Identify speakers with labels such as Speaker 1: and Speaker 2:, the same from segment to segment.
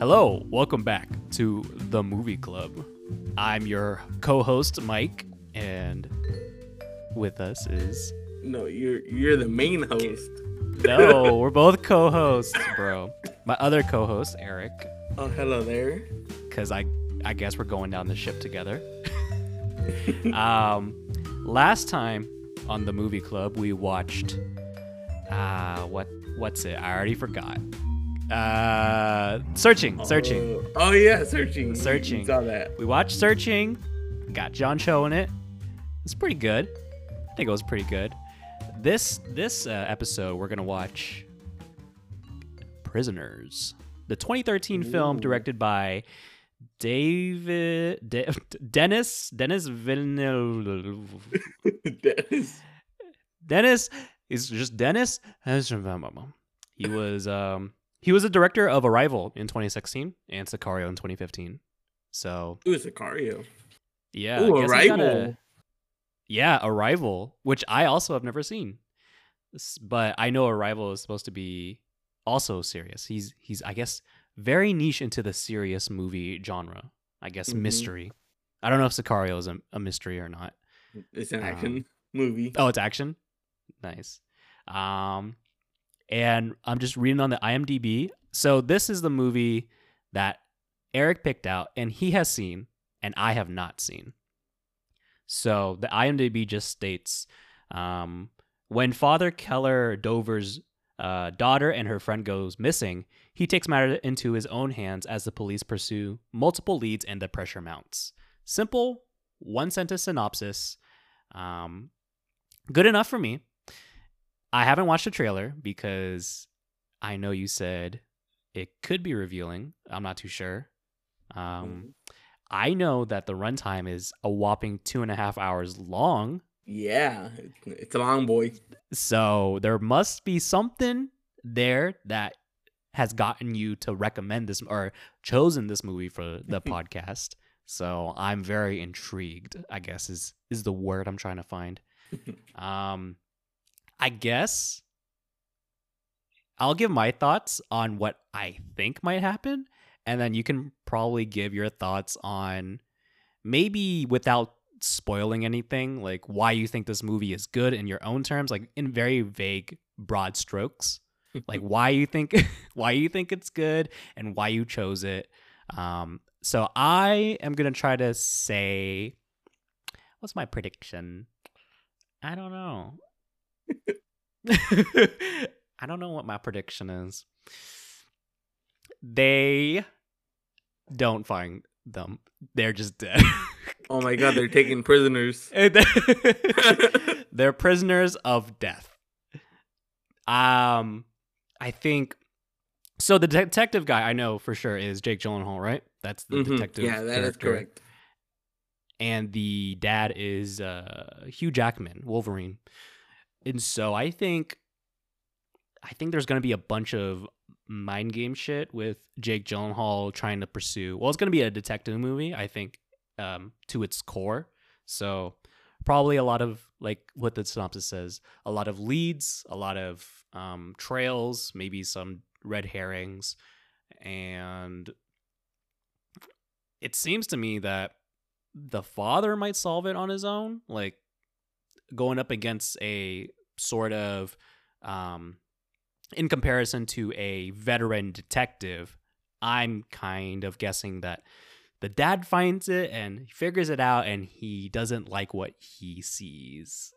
Speaker 1: Hello, welcome back to the Movie Club. I'm your co-host Mike, and with us is
Speaker 2: No, you're you're the main host.
Speaker 1: no, we're both co-hosts, bro. My other co-host Eric,
Speaker 2: Oh, hello there.
Speaker 1: because I I guess we're going down the ship together. um, last time on the Movie Club we watched uh what what's it? I already forgot. Uh, searching, searching.
Speaker 2: Oh, oh, yeah, searching.
Speaker 1: Searching.
Speaker 2: You saw that.
Speaker 1: We watched Searching. Got John Cho in it. It's pretty good. I think it was pretty good. This this uh, episode we're gonna watch Prisoners, the 2013 film directed by David De- Dennis Dennis Villeneuve.
Speaker 2: Dennis.
Speaker 1: Dennis is just Dennis. He was um he was a director of Arrival in 2016 and Sicario in 2015. So
Speaker 2: Ooh, Sicario.
Speaker 1: yeah,
Speaker 2: Ooh,
Speaker 1: I guess got
Speaker 2: Arrival.
Speaker 1: a- yeah, Arrival, which I also have never seen, but I know Arrival is supposed to be also serious. He's he's I guess very niche into the serious movie genre. I guess
Speaker 2: Mhm.
Speaker 1: mystery. I don't know if Sicario is a, a mystery or not.
Speaker 2: It's an
Speaker 1: Um,
Speaker 2: action movie.
Speaker 1: Oh, it's action. Nice. Um, and I'm just reading on the IMDb. So this is the movie that Eric picked out, and he has seen, and I have not seen. So the IMDb just states, um, when Father Keller Dover's uh, daughter and her friend goes missing, he takes matter into his own hands as the police pursue multiple leads and the pressure mounts. Simple, one sentence synopsis. Um, good enough for me. I haven't watched the trailer because I know you said it could be revealing. I'm not too sure. Um, I know that the runtime is a whopping two and a half hours long.
Speaker 2: Yeah, it's, it's a long boy.
Speaker 1: So there must be something there that has gotten you to recommend this or chosen this movie for the podcast. So I'm very intrigued, I guess is is the word I'm trying to find. Um I guess I'll give my thoughts on what I think might happen and then you can probably give your thoughts on maybe without spoiling anything, like why you think this movie is good in your own terms, like in very vague broad strokes. like why you think why you think it's good and why you chose it. Um so I am going to try to say what's my prediction? I don't know. I don't know what my prediction is. They don't find them. They're just dead.
Speaker 2: Oh my god, they're taking prisoners.
Speaker 1: They're prisoners of death. Um, I think so. The detective guy I know for sure is Jake Gyllenhaal, right? That's the
Speaker 2: Mhm.
Speaker 1: detective.
Speaker 2: Yeah, that is
Speaker 1: character.
Speaker 2: correct.
Speaker 1: And the dad is uh, Hugh Jackman, Wolverine. And so I think, I think there's gonna be a bunch of mind game shit with Jake Gyllenhaal trying to pursue. Well, it's gonna be a detective movie, I think, um, to its core. So probably a lot of like what the synopsis says, a lot of leads, a lot of um, trails, maybe some red herrings, and it seems to me that the father might solve it on his own, like going up against a sort of um, in comparison to a veteran detective, I'm kind of guessing that the dad finds it and he figures it out and he doesn't like what he sees.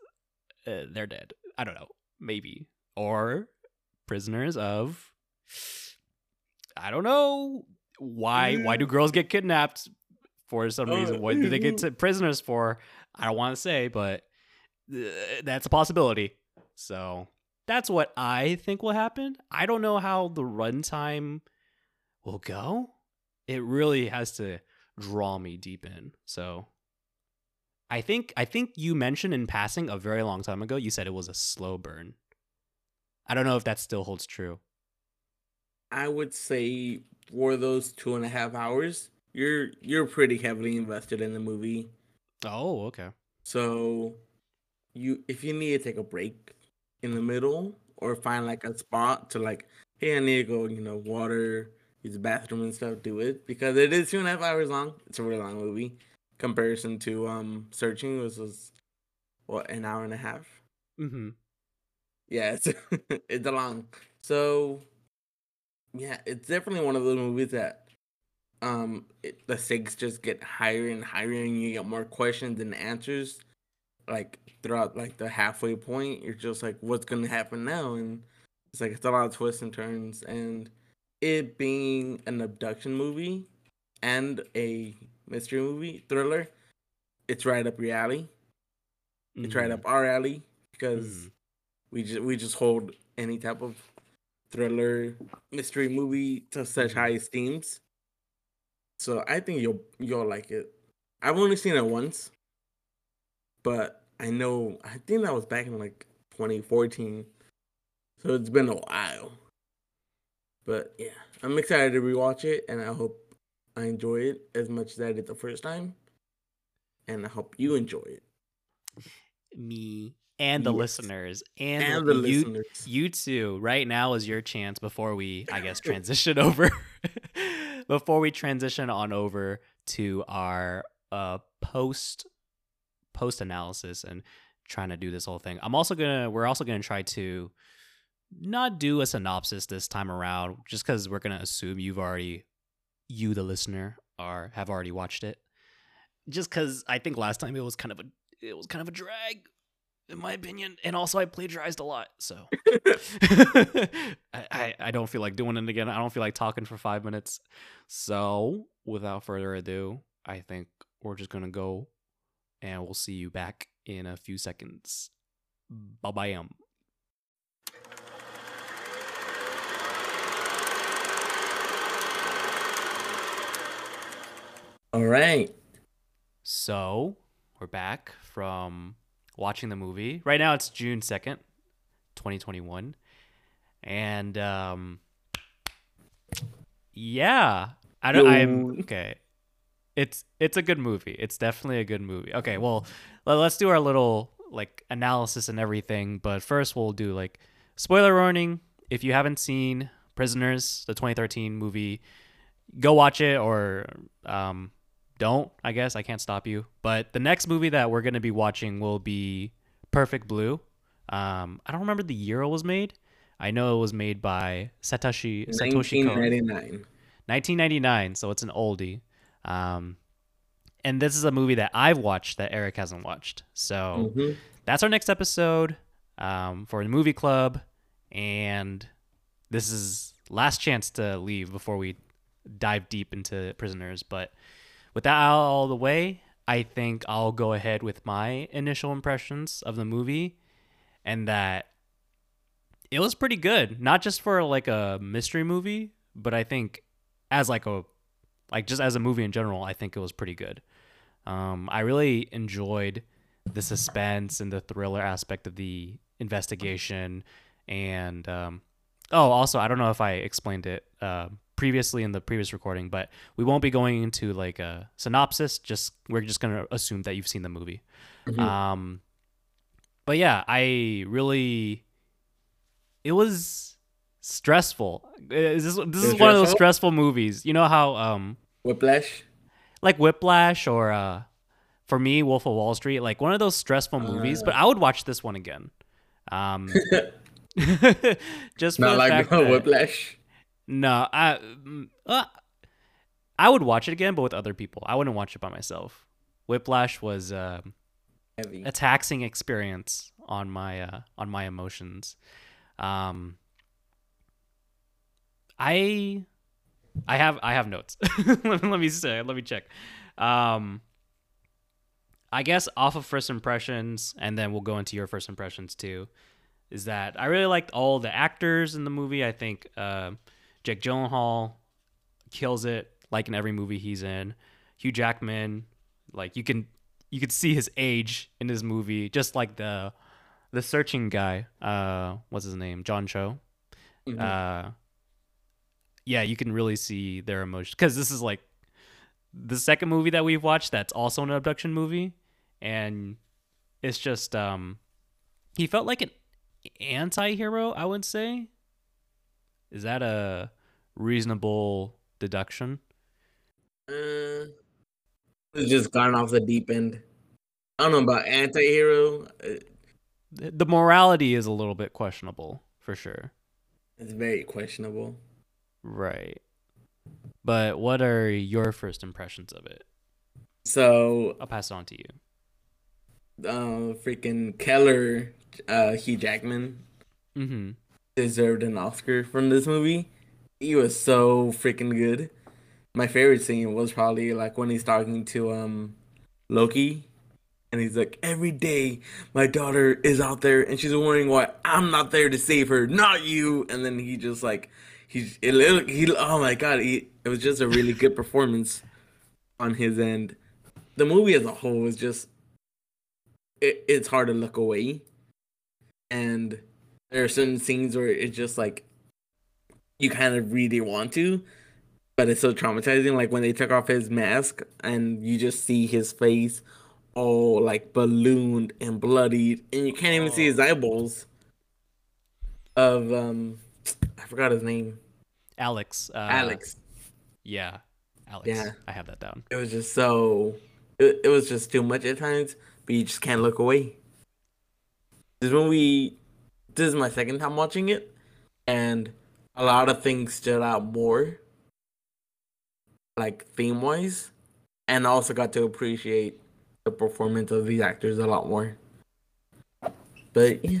Speaker 1: Uh, they're dead. I don't know. Maybe. Or prisoners of I don't know. Why why do girls get kidnapped for some
Speaker 2: Uh,
Speaker 1: reason? What do they get to prisoners for? I don't want to say, but that's a possibility. So that's what I think will happen. I don't know how the runtime will go. It really has to draw me deep in. So I think I think you mentioned in passing a very long time ago. You said it was a slow burn. I don't know if that still holds true.
Speaker 2: I would say for those two and a half hours, you're you're pretty heavily invested in the movie.
Speaker 1: Oh, okay.
Speaker 2: So you if you need to take a break in the middle or find like a spot to like, hey, I need to go, you know, water, use the bathroom and stuff, do it because it is two and a half hours long. It's a really long movie. Comparison to um searching was was what an hour and a half.
Speaker 1: Mm-hmm.
Speaker 2: Yeah, it's it's a long. So yeah, it's definitely one of those movies that um it, the stakes just get higher and higher, and you get more questions than answers. Like throughout like the halfway point, you're just like, what's gonna happen now? And it's like it's a lot of twists and turns, and it being an abduction movie and a mystery movie thriller, it's right up your alley. It's right
Speaker 1: Mhm.
Speaker 2: up our alley because
Speaker 1: Mhm.
Speaker 2: we just we just hold any type of thriller mystery movie to such
Speaker 1: Mhm.
Speaker 2: high esteems. So I think you'll you'll like it. I've only seen it once, but I know I think that was back in like 2014. So it's been a while. But yeah, I'm excited to rewatch it and I hope I enjoy it as much as I did the first time. And I hope you enjoy it.
Speaker 1: Me and the
Speaker 2: Yes.
Speaker 1: listeners and,
Speaker 2: And
Speaker 1: the you,
Speaker 2: listeners.
Speaker 1: you too. Right now is your chance before we, I guess, transition over. before we transition on over to our uh post post analysis and trying to do this whole thing. I'm also gonna we're also gonna try to not do a synopsis this time around, just because we're gonna assume you've already you the listener are have already watched it. Just because I think last time it was kind of a it was kind of a drag, in my opinion, and also I plagiarized a lot, so I, I I don't feel like doing it again. I don't feel like talking for five minutes. So without further ado, I think we're just gonna go, and we'll see you back in a few seconds. Bye bye. Um.
Speaker 2: All right.
Speaker 1: So we're back from watching the movie. Right now it's June second, twenty twenty one, and um, yeah, I don't. I'm okay. It's it's a good movie. It's definitely a good movie. Okay, well, let's do our little like analysis and everything. But first, we'll do like spoiler warning. If you haven't seen Prisoners, the 2013 movie, go watch it or um, don't. I guess I can't stop you. But the next movie that we're gonna be watching will be Perfect Blue. Um, I don't remember the year it was made. I know it was made by Satoshi Satoshi Kon.
Speaker 2: 1999.
Speaker 1: 1999, so it's an oldie. Um, and this is a movie that I've watched that Eric hasn't watched. So
Speaker 2: Mhm.
Speaker 1: that's our next episode um, for the movie club, and this is last chance to leave before we dive deep into prisoners. But with that out all the way, I think I'll go ahead with my initial impressions of the movie, and that it was pretty good. Not just for like a mystery movie, but I think as like a like just as a movie in general, I think it was pretty good. Um, I really enjoyed the suspense and the thriller aspect of the investigation, and um, oh, also I don't know if I explained it uh, previously in the previous recording, but we won't be going into like a synopsis. Just we're just gonna assume that you've seen the movie.
Speaker 2: Mhm.
Speaker 1: Um, but yeah, I really, it was stressful. Is this this is one of those
Speaker 2: stressful
Speaker 1: movies. You know how um
Speaker 2: Whiplash.
Speaker 1: like Whiplash or uh for me Wolf of Wall Street, like one of those stressful movies.
Speaker 2: Uh.
Speaker 1: But I would watch this one again. Um, just
Speaker 2: Not like Whiplash.
Speaker 1: no, I mm, uh, I would watch it again, but with other people. I wouldn't watch it by myself. Whiplash was um
Speaker 2: Heavy.
Speaker 1: a taxing experience on my uh, on my emotions. Um, I I have I have notes. let, me, let me say. Let me check. Um, I guess off of first impressions, and then we'll go into your first impressions too. Is that I really liked all the actors in the movie. I think uh, Jake Gyllenhaal kills it, like in every movie he's in. Hugh Jackman, like you can you could see his age in this movie, just like the the searching guy. Uh, what's his name? John Cho.
Speaker 2: Mhm.
Speaker 1: Uh, yeah, you can really see their emotions because this is like the second movie that we've watched that's also an abduction movie, and it's just um, he felt like an anti-hero. I would say. Is that a reasonable deduction.
Speaker 2: Uh, it's just gone off the deep end. I don't know about anti-hero. Uh,
Speaker 1: The morality is a little bit questionable for sure.
Speaker 2: It's very questionable.
Speaker 1: Right. But what are your first impressions of it?
Speaker 2: So,
Speaker 1: I'll pass it on to you.
Speaker 2: uh, freaking Keller, uh, Hugh Jackman
Speaker 1: Mm-hmm.
Speaker 2: deserved an Oscar from this movie. He was so freaking good. My favorite scene was probably like when he's talking to um Loki and he's like, Every day my daughter is out there and she's wondering why I'm not there to save her, not you and then he just like he's it he oh my god, he it was just a really good performance on his end. The movie as a whole was just it, it's hard to look away. And there are certain scenes where it's just like you kind of really want to, but it's so traumatizing. Like when they took off his mask and you just see his face all like ballooned and bloodied, and you can't even see his eyeballs. Of um, I forgot his name.
Speaker 1: Alex. Uh,
Speaker 2: Alex.
Speaker 1: Yeah. Alex.
Speaker 2: Yeah.
Speaker 1: I have that down.
Speaker 2: It was just so. It, it was just too much at times, but you just can't look away. This when we. This is my second time watching it, and a lot of things stood out more, like theme wise, and I also got to appreciate the performance of these actors a lot more. But yeah,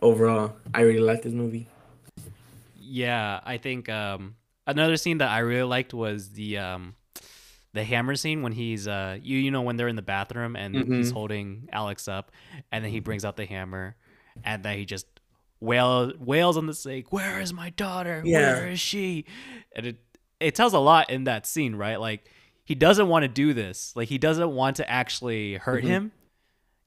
Speaker 2: overall, I really like this movie.
Speaker 1: Yeah, I think um, another scene that I really liked was the um, the hammer scene when he's uh, you you know when they're in the bathroom and he's
Speaker 2: Mhm.
Speaker 1: holding Alex up, and then he brings out the hammer, and then he just wail wails on the sink. Where is my daughter?
Speaker 2: Yeah.
Speaker 1: Where is she? And it it tells a lot in that scene, right? Like he doesn't want to do this. Like he doesn't want to actually hurt
Speaker 2: Mhm.
Speaker 1: him,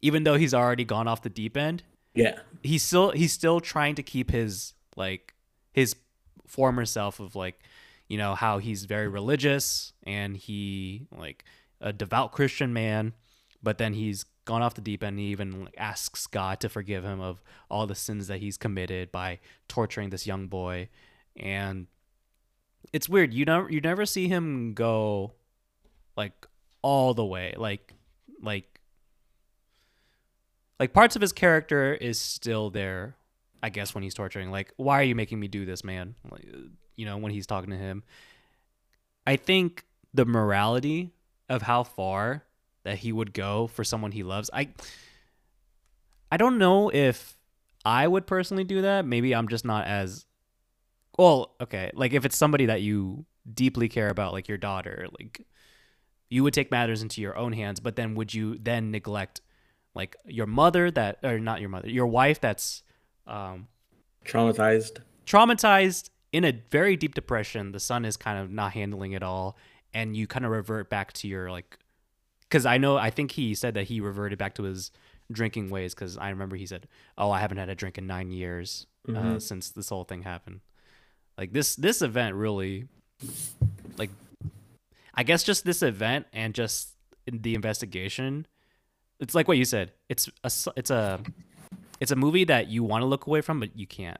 Speaker 1: even though he's already gone off the deep end
Speaker 2: Yeah,
Speaker 1: he's still he's still trying to keep his like his former self of like you know how he's very religious and he like a devout christian man but then he's gone off the deep end he even like, asks god to forgive him of all the sins that he's committed by torturing this young boy. And it's weird you never you never see him go like all the way like like like parts of his character is still there i guess when he's torturing like why are you making me do this man? You know when he's talking to him. I think the morality of how far that he would go for someone he loves i i don't know if i would personally do that. Maybe i'm just not as well okay like if it's somebody that you deeply care about like your daughter like you would take matters into your own hands but then would you then neglect like your mother that or not your mother your wife that's um,
Speaker 2: traumatized.
Speaker 1: traumatized in a very deep depression the son is kind of not handling it all and you kind of revert back to your like because i know i think he said that he reverted back to his drinking ways because i remember he said oh i haven't had a drink in nine years uh,
Speaker 2: Mhm.
Speaker 1: since this whole thing happened like this this event really like i guess just this event and just the investigation it's like what you said it's a it's a it's a movie that you want to look away from but you can't.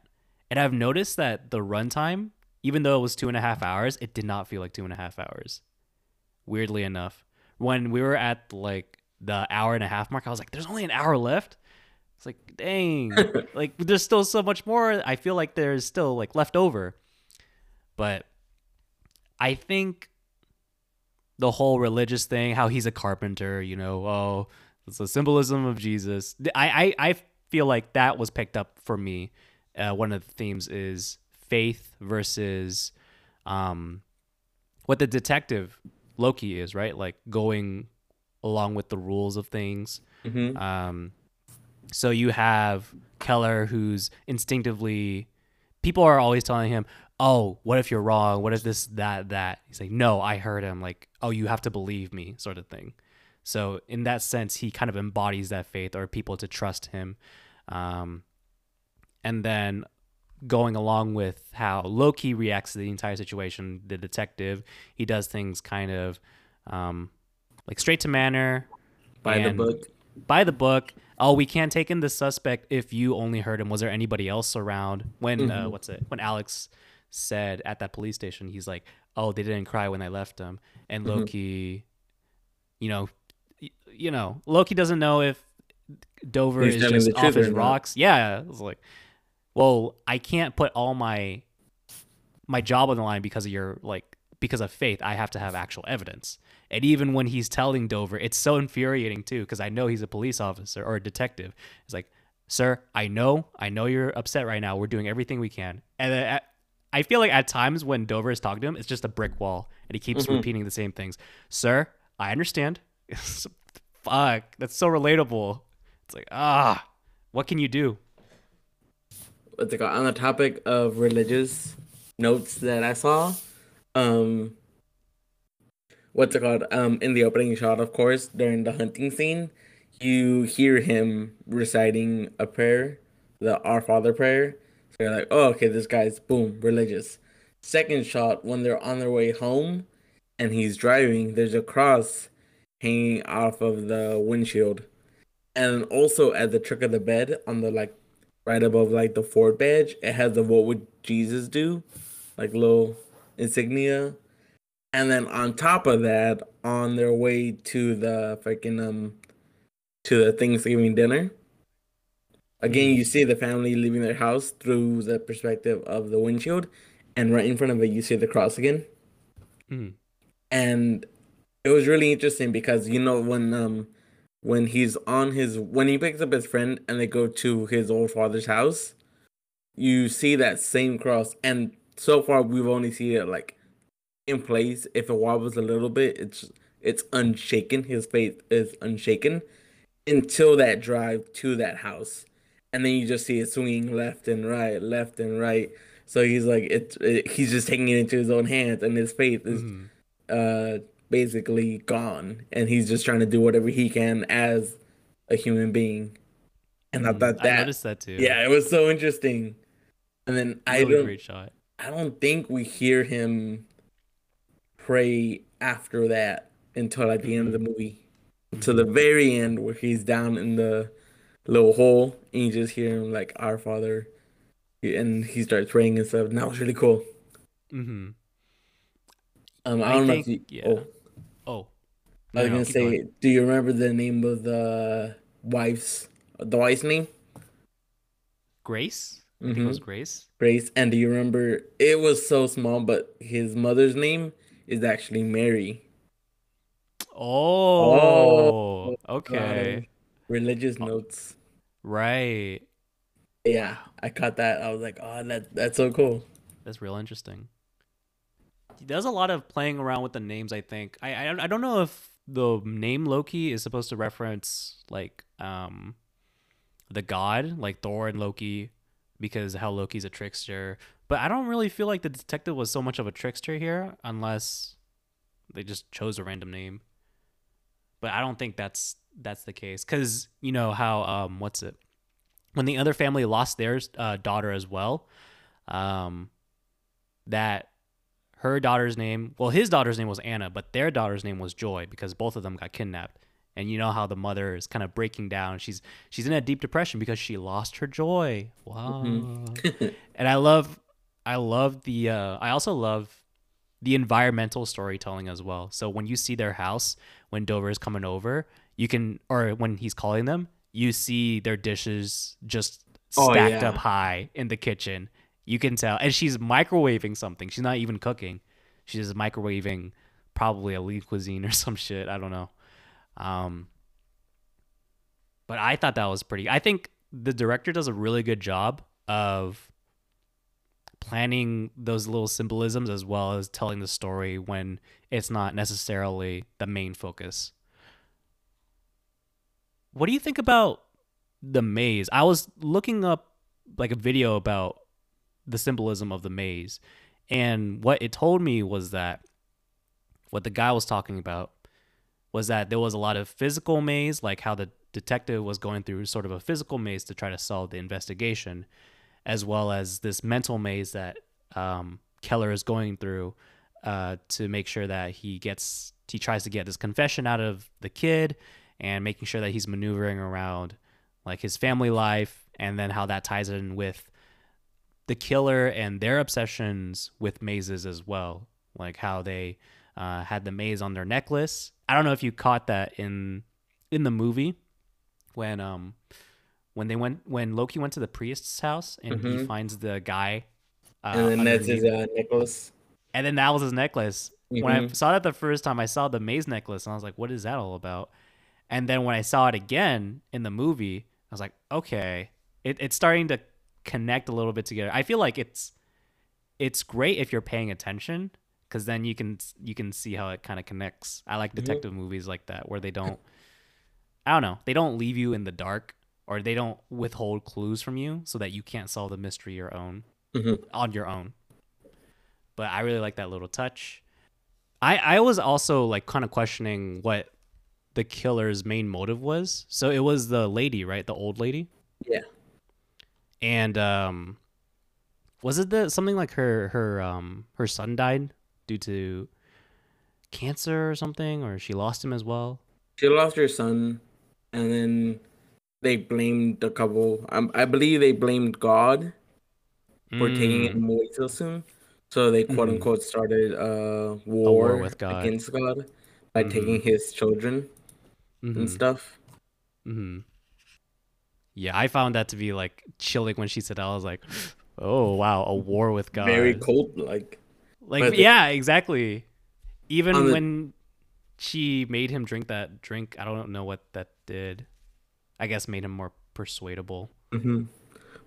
Speaker 1: And i've noticed that the runtime even though it was two and a half hours it did not feel like two and a half hours weirdly enough. When we were at like the hour and a half mark i was like there's only an hour left? It's like dang. Like there's still so much more. I feel like there's still like left over. But i think the whole religious thing how he's a carpenter you know oh it's a symbolism of jesus. I i, I feel like that was picked up for me uh, one of the themes is faith versus um what the detective loki is right like going along with the rules of things
Speaker 2: hmm
Speaker 1: um, so you have Keller, who's instinctively, people are always telling him, "Oh, what if you're wrong? What if this, that, that?" He's like, "No, I heard him." Like, "Oh, you have to believe me," sort of thing. So in that sense, he kind of embodies that faith, or people to trust him. Um, and then going along with how Loki reacts to the entire situation, the detective, he does things kind of um, like straight to manner,
Speaker 2: By the book.
Speaker 1: by the book. Oh, we can't take in the suspect if you only heard him. Was there anybody else around when uh,
Speaker 2: Mhm.
Speaker 1: what's it? When Alex said at that police station, he's like, "Oh, they didn't cry when I left them," and
Speaker 2: Mhm.
Speaker 1: Loki, you know, you know, Loki doesn't know if Dover
Speaker 2: He's
Speaker 1: is just off his rocks. Yeah, it's like, well, I can't put all my my job on the line because of your like because of faith. I have to have actual evidence. And even when he's telling Dover, it's so infuriating too because I know he's a police officer or a detective. It's like, sir, I know, I know you're upset right now. We're doing everything we can. And at, I feel like at times when Dover is talking to him, it's just a brick wall, and he keeps
Speaker 2: Mhm.
Speaker 1: repeating the same things. Sir, I understand. Fuck, that's so relatable. It's like ah, what can you do?
Speaker 2: what's it called? On the topic of religious notes that I saw, um, what's it called? Um, in the opening shot, of course, during the hunting scene, you hear him reciting a prayer, the Our Father prayer. So you're like, oh, okay, this guy's boom religious. Second shot, when they're on their way home, and he's driving, there's a cross hanging off of the windshield, and also at the trick of the bed on the like right above like the Ford badge, it has the "What would Jesus do?" like little insignia, and then on top of that, on their way to the freaking um to the Thanksgiving dinner. Again, you see the family leaving their house through the perspective of the windshield, and right in front of it, you see the cross again.
Speaker 1: Mm.
Speaker 2: And it was really interesting because you know when um when he's on his when he picks up his friend and they go to his old father's house, you see that same cross. And so far, we've only seen it like in place. If it wobbles a little bit, it's it's unshaken. His faith is unshaken until that drive to that house, and then you just see it swinging left and right, left and right. So he's like, it's it, he's just taking it into his own hands, and his faith is
Speaker 1: Mhm.
Speaker 2: uh basically gone and he's just trying to do whatever he can as a human being and i
Speaker 1: Mhm.
Speaker 2: thought
Speaker 1: I
Speaker 2: that
Speaker 1: noticed that too.
Speaker 2: yeah it was so interesting and then i don't
Speaker 1: great shot.
Speaker 2: i don't think we hear him pray after that until at the end of the movie to the very end where he's down in the little hole and you just hear him like our father and he starts praying and stuff and that was really cool
Speaker 1: Mm-hmm.
Speaker 2: um i
Speaker 1: I
Speaker 2: don't know
Speaker 1: think-
Speaker 2: if you
Speaker 1: yeah.
Speaker 2: oh
Speaker 1: Oh,
Speaker 2: I was
Speaker 1: No,
Speaker 2: gonna say,
Speaker 1: going.
Speaker 2: do you remember the name of the wife's the wife's name?
Speaker 1: Grace. I think it was
Speaker 2: Mhm.
Speaker 1: Grace.
Speaker 2: Grace. And do you remember it was so small, but his mother's name is actually Mary.
Speaker 1: Oh,
Speaker 2: Oh,
Speaker 1: okay,
Speaker 2: Religious notes.
Speaker 1: right.
Speaker 2: Yeah, I caught that. I was like, oh, that that's so cool.
Speaker 1: That's real interesting. There's a lot of playing around with the names. I think I I, I don't know if the name Loki is supposed to reference like um the god like Thor and Loki because how Loki's a trickster. But I don't really feel like the detective was so much of a trickster here unless they just chose a random name. But I don't think that's that's the case cuz you know how um what's it when the other family lost their uh, daughter as well um that her daughter's name well his daughter's name was Anna but their daughter's name was Joy because both of them got kidnapped and you know how the mother is kind of breaking down she's she's in a deep depression because she lost her joy wow and I love I love the uh I also love the environmental storytelling as well. So when you see their house when Dover is coming over, you can or when he's calling them, you see their dishes just
Speaker 2: Oh,
Speaker 1: stacked
Speaker 2: yeah.
Speaker 1: up high in the kitchen. You can tell. And she's microwaving something. She's not even cooking. She's just microwaving probably a lean cuisine or some shit. I don't know. Um but I thought that was pretty. I think the director does a really good job of planning those little symbolisms as well as telling the story when it's not necessarily the main focus. What do you think about the maze? I was looking up like a video about the symbolism of the maze, and what it told me was that what the guy was talking about was that there was a lot of physical maze, like how the detective was going through sort of a physical maze to try to solve the investigation, as well as this mental maze that um, Keller is going through uh, to make sure that he gets he tries to get this confession out of the kid and making sure that he's maneuvering around like his family life and then how that ties in with the killer and their obsessions with mazes as well, like how they uh, had the maze on their necklace. I don't know if you caught that in in the movie when um when they went when Loki went to the priest's house and he
Speaker 2: Mhm.
Speaker 1: finds the guy. Uh,
Speaker 2: and then that's his uh, necklace.
Speaker 1: and then that was his necklace. When I
Speaker 2: Mhm.
Speaker 1: saw that the first time, I saw the maze necklace, and I was like, "What is that all about?" And then when I saw it again in the movie, I was like, "Okay, it, it's starting to connect a little bit together." I feel like it's it's great if you're paying attention, because then you can you can see how it kind of connects. I like detective movies like that where they don't, I don't know, they don't leave you in the dark or they don't withhold clues from you so that you can't solve the mystery your own
Speaker 2: Mhm.
Speaker 1: on your own. But I really like that little touch. I I was also like kind of questioning what the killer's main motive was. So it was the lady, right? The old lady.
Speaker 2: Yeah.
Speaker 1: And um was it the something like her her um her son died due to cancer or something or she lost him as well?
Speaker 2: She lost her son, and then they blamed a couple. Um, I believe they blamed God for taking
Speaker 1: Mm,
Speaker 2: him away so soon. So they quote
Speaker 1: Mhm.
Speaker 2: unquote started a war,
Speaker 1: with God.
Speaker 2: against God by
Speaker 1: Mhm.
Speaker 2: taking his children
Speaker 1: mhm.
Speaker 2: and stuff.
Speaker 1: hmm Yeah, I found that to be like chilling when she said that. I was like, "Oh wow, a war with God."
Speaker 2: Very cold, like
Speaker 1: Like,
Speaker 2: but the-
Speaker 1: yeah, exactly. Even
Speaker 2: the-
Speaker 1: when she made him drink that drink, I don't know what that did. I guess made him more persuadable.
Speaker 2: hmm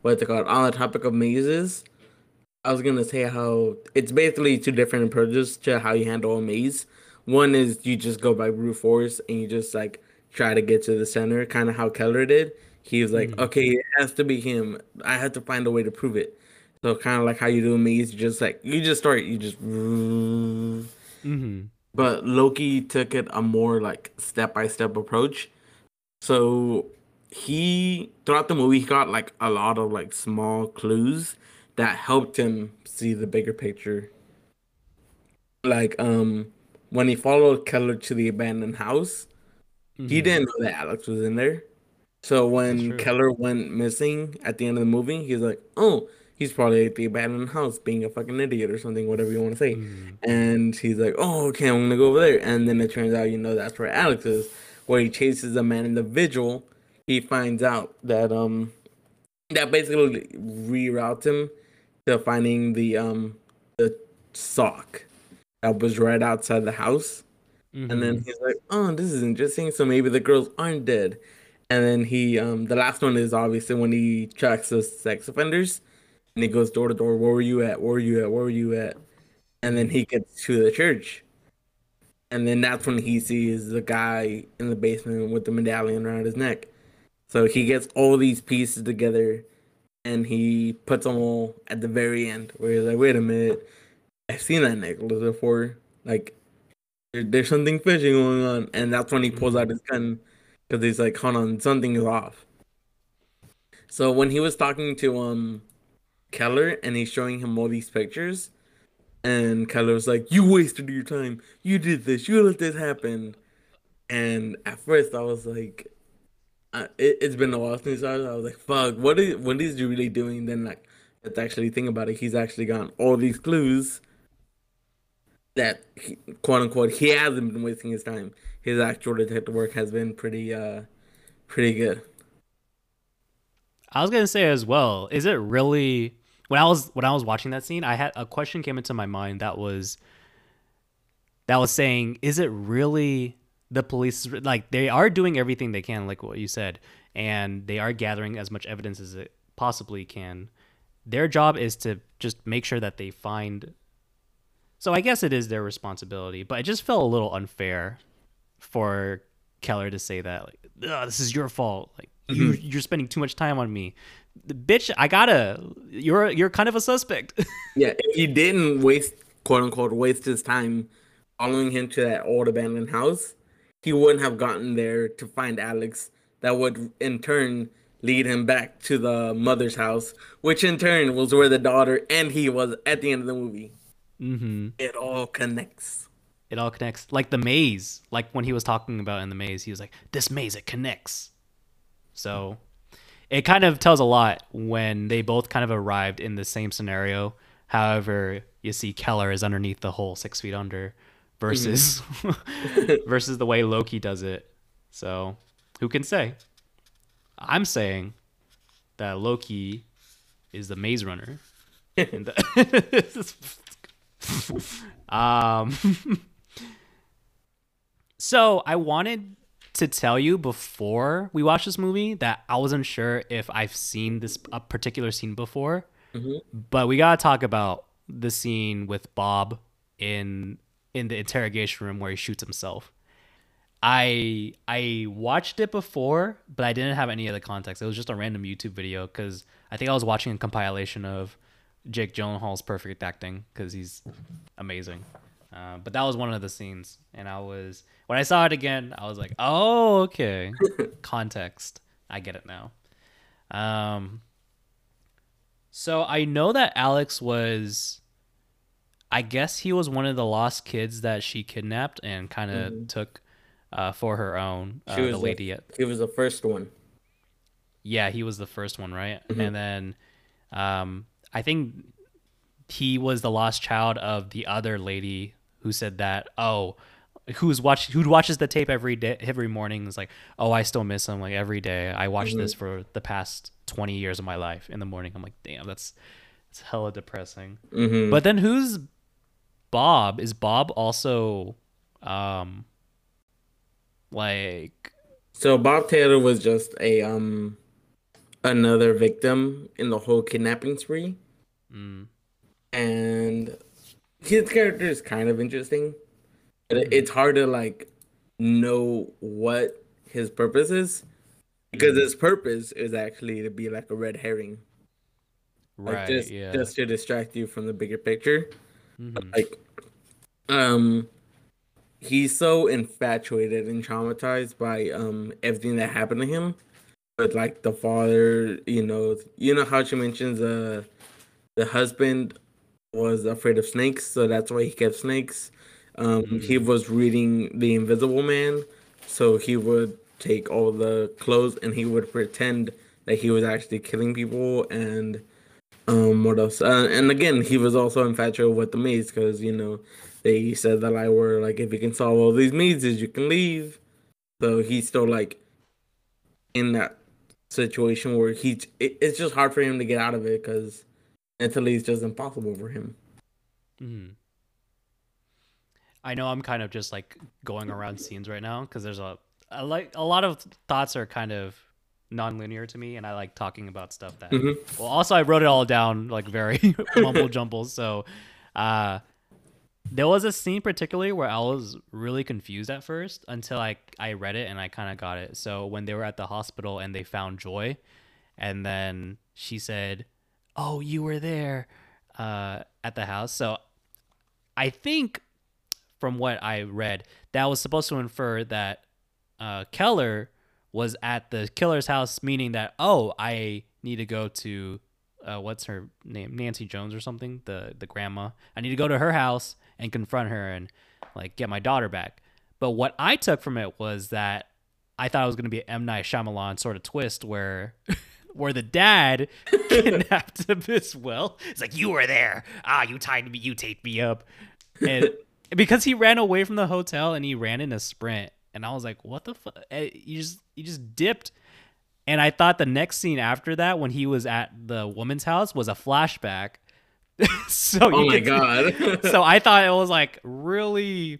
Speaker 2: what's it called? On the topic of mazes, I was gonna say how it's basically two different approaches to how you handle a maze. One is you just go by brute force and you just like try to get to the center, kind of how Keller did. He was like,
Speaker 1: Mhm.
Speaker 2: okay, it has to be him. I have to find a way to prove it. So kind of like how you do me, you just like you just start, you just.
Speaker 1: Mm-hmm.
Speaker 2: But Loki took it a more like step by step approach. So he throughout the movie he got like a lot of like small clues that helped him see the bigger picture. Like um when he followed Keller to the abandoned house, he didn't know that Alex was in there. So when. Keller went missing at the end of the movie, he's like, "Oh, he's probably at the abandoned house being a fucking idiot or something, whatever you want to say."
Speaker 1: Mm-hmm.
Speaker 2: And he's like, "Oh, okay, I'm gonna go over there." And then it turns out, you know, that's where Alex is. Where he chases a man in the vigil, he finds out that um, that basically reroutes him to finding the um the sock that was right outside the house.
Speaker 1: Mm-hmm.
Speaker 2: And then he's like, "Oh, this is interesting. So maybe the girls aren't dead." And then he, um, the last one is obviously when he tracks the sex offenders, and he goes door to door. Where were you at? Where were you at? Where were you at? And then he gets to the church, and then that's when he sees the guy in the basement with the medallion around his neck. So he gets all these pieces together, and he puts them all at the very end, where he's like, "Wait a minute, I've seen that necklace before. Like, there's something fishy going on." And that's when he pulls out his gun, because he's like, "Hold on, something is off." So when he was talking to um Keller and he's showing him all these pictures, and Keller was like, "You wasted your time. You did this. You let this happen." And at first, I was like, uh, it, "It's been a while since I was." I was like, "Fuck, what is what is he really doing?" Then like, let's actually think about it. He's actually gotten all these clues that he, quote unquote he hasn't been wasting his time. His actual detective work has been pretty uh pretty good.
Speaker 1: I was gonna say as well. Is it really when I was when I was watching that scene? I had a question came into my mind that was that was saying, is it really the police? Like they are doing everything they can, like what you said, and they are gathering as much evidence as it possibly can. Their job is to just make sure that they find. So I guess it is their responsibility, but it just felt a little unfair for Keller to say that like, this is your fault. Like you, you're spending too much time on me. The bitch, I gotta. You're you're kind of a suspect.
Speaker 2: Yeah, if he didn't waste quote unquote waste his time following him to that old abandoned house, he wouldn't have gotten there to find Alex. That would in turn lead him back to the mother's house, which in turn was where the daughter and he was at the end of the movie.
Speaker 1: mm-hmm.
Speaker 2: It all connects.
Speaker 1: It all connects. Like the maze. Like when he was talking about in the maze, he was like, "This maze, it connects." So it kind of tells a lot when they both kind of arrived in the same scenario. However, you see Keller is underneath the hole six feet under versus mm-hmm. versus the way Loki does it. So who can say? I'm saying that Loki is the Maze Runner. the um, so I wanted to tell you before we watched this movie that I wasn't sure if I've seen this a particular scene before, mm-hmm. but we gotta talk about the scene with Bob in in the interrogation room where he shoots himself. I I watched it before, but I didn't have any other context. It was just a random YouTube video because I think I was watching a compilation of Jake Gyllenhaal's perfect acting because he's amazing. Uh, but that was one of the scenes, and I was when I saw it again, I was like, "Oh, okay, context. I get it now." Um, so I know that Alex was, I guess he was one of the lost kids that she kidnapped and kind of mm-hmm. took uh, for her own. Uh, she was the lady.
Speaker 2: The, he was the first one.
Speaker 1: Yeah, he was the first one, right? Mm-hmm. And then, um, I think he was the lost child of the other lady who said that. Oh, who's watch who watches the tape every day every morning is like, oh, I still miss him like every day. I watched mm-hmm. this for the past twenty years of my life in the morning. I'm like, damn, that's it's hella depressing. Mm-hmm. But then who's Bob? Is Bob also um like
Speaker 2: so Bob Taylor was just a um another victim in the whole kidnapping spree. Mm. And his character is kind of interesting. But mm. it's hard to like know what his purpose is because his purpose is actually to be like a red herring. Right. Like just yeah. just to distract you from the bigger picture. Mm-hmm. Like um he's so infatuated and traumatized by um everything that happened to him but like the father you know you know how she mentions uh the husband was afraid of snakes so that's why he kept snakes um mm-hmm. he was reading the invisible man so he would take all the clothes and he would pretend that he was actually killing people and um what else uh, and again he was also infatuated with the maze because you know they said that I were like, if you can solve all these mazes, you can leave. So he's still like in that situation where he it, it's just hard for him to get out of it because mentally it's just impossible for him.
Speaker 1: Mm-hmm. I know I'm kind of just like going around scenes right now because there's a, a like a lot of thoughts are kind of non-linear to me and i like talking about stuff that mm-hmm. well also i wrote it all down like very mumble jumble so uh there was a scene particularly where I was really confused at first until I I read it and I kind of got it. So when they were at the hospital and they found Joy, and then she said, "Oh, you were there uh, at the house." So I think from what I read, that was supposed to infer that uh, Keller was at the killer's house, meaning that oh, I need to go to uh, what's her name, Nancy Jones or something, the the grandma. I need to go to her house and confront her and like get my daughter back. But what I took from it was that I thought it was going to be an M Night Shyamalan sort of twist where. where the dad kidnapped him as well. It's like you were there. Ah, you tied me. You taped me up, and because he ran away from the hotel and he ran in a sprint, and I was like, "What the fuck?" Eh, you just you just dipped and I thought the next scene after that, when he was at the woman's house, was a flashback. so
Speaker 2: oh my god!
Speaker 1: so I thought it was like really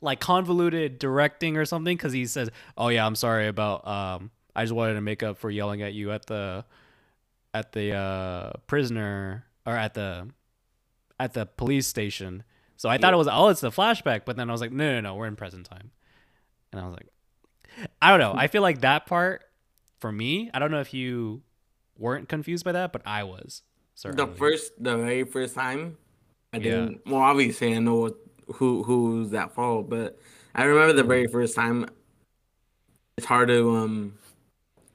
Speaker 1: like convoluted directing or something because he says, "Oh yeah, I'm sorry about um, I just wanted to make up for yelling at you at the at the uh, prisoner or at the at the police station." So I thought it was oh, it's the flashback, but then I was like, no, no, no, we're in present time, and I was like, I don't know. I feel like that part for me, I don't know if you weren't confused by that, but I was.
Speaker 2: Certainly. The first, the very first time, I didn't. Yeah. Well, obviously, I know what, who who's that for, but I remember the very first time. It's hard to um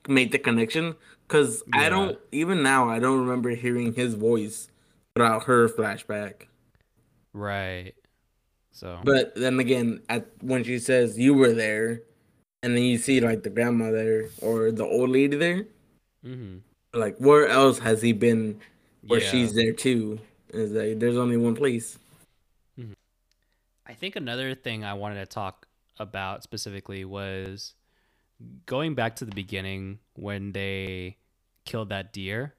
Speaker 2: make the connection because yeah. I don't even now I don't remember hearing his voice without her flashback.
Speaker 1: Right. So.
Speaker 2: But then again, at when she says you were there, and then you see like the grandma there or the old lady there.
Speaker 1: Mm-hmm.
Speaker 2: Like, where else has he been? Where
Speaker 1: Yeah.
Speaker 2: she's there too? Is like there's only one place. Mm-hmm.
Speaker 1: I think another thing I wanted to talk about specifically was going back to the beginning when they killed that deer,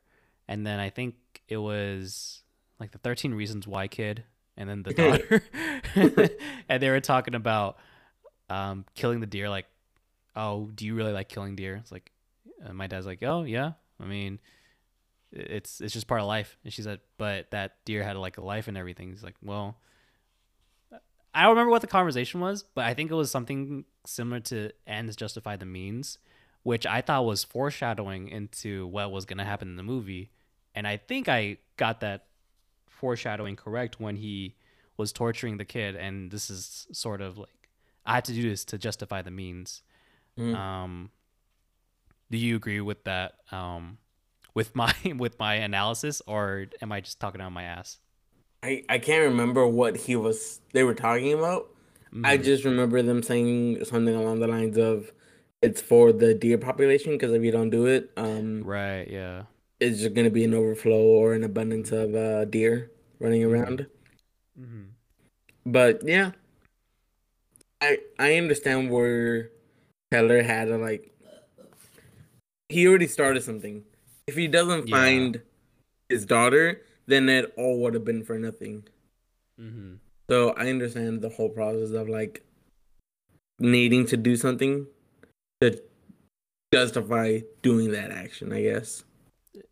Speaker 1: and then I think it was like the Thirteen Reasons Why kid, and then the daughter, and they were talking about um, killing the deer. Like, oh, do you really like killing deer? It's like uh, my dad's like, oh yeah, I mean. It's it's just part of life, and she said, "But that deer had like a life and everything." He's like, "Well, I don't remember what the conversation was, but I think it was something similar to ends justify the means, which I thought was foreshadowing into what was going to happen in the movie. And I think I got that foreshadowing correct when he was torturing the kid. And this is sort of like, I had to do this to justify the means.
Speaker 2: Mm.
Speaker 1: Um, do you agree with that? Um, with my with my analysis, or am I just talking out my ass?
Speaker 2: I I can't remember what he was they were talking about. I
Speaker 1: Mhm.
Speaker 2: just remember them saying something along the lines of it's for the deer population because if you don't do it, um,
Speaker 1: right, yeah.
Speaker 2: it's just gonna be an overflow or an abundance of uh, deer running around.
Speaker 1: Mm-hmm.
Speaker 2: But yeah, I I understand where Keller had a like. He already started something. If he doesn't
Speaker 1: Yeah.
Speaker 2: find his daughter, then it all would have been for nothing.
Speaker 1: Mm-hmm.
Speaker 2: So I understand the whole process of like needing to do something to justify doing that action, I guess.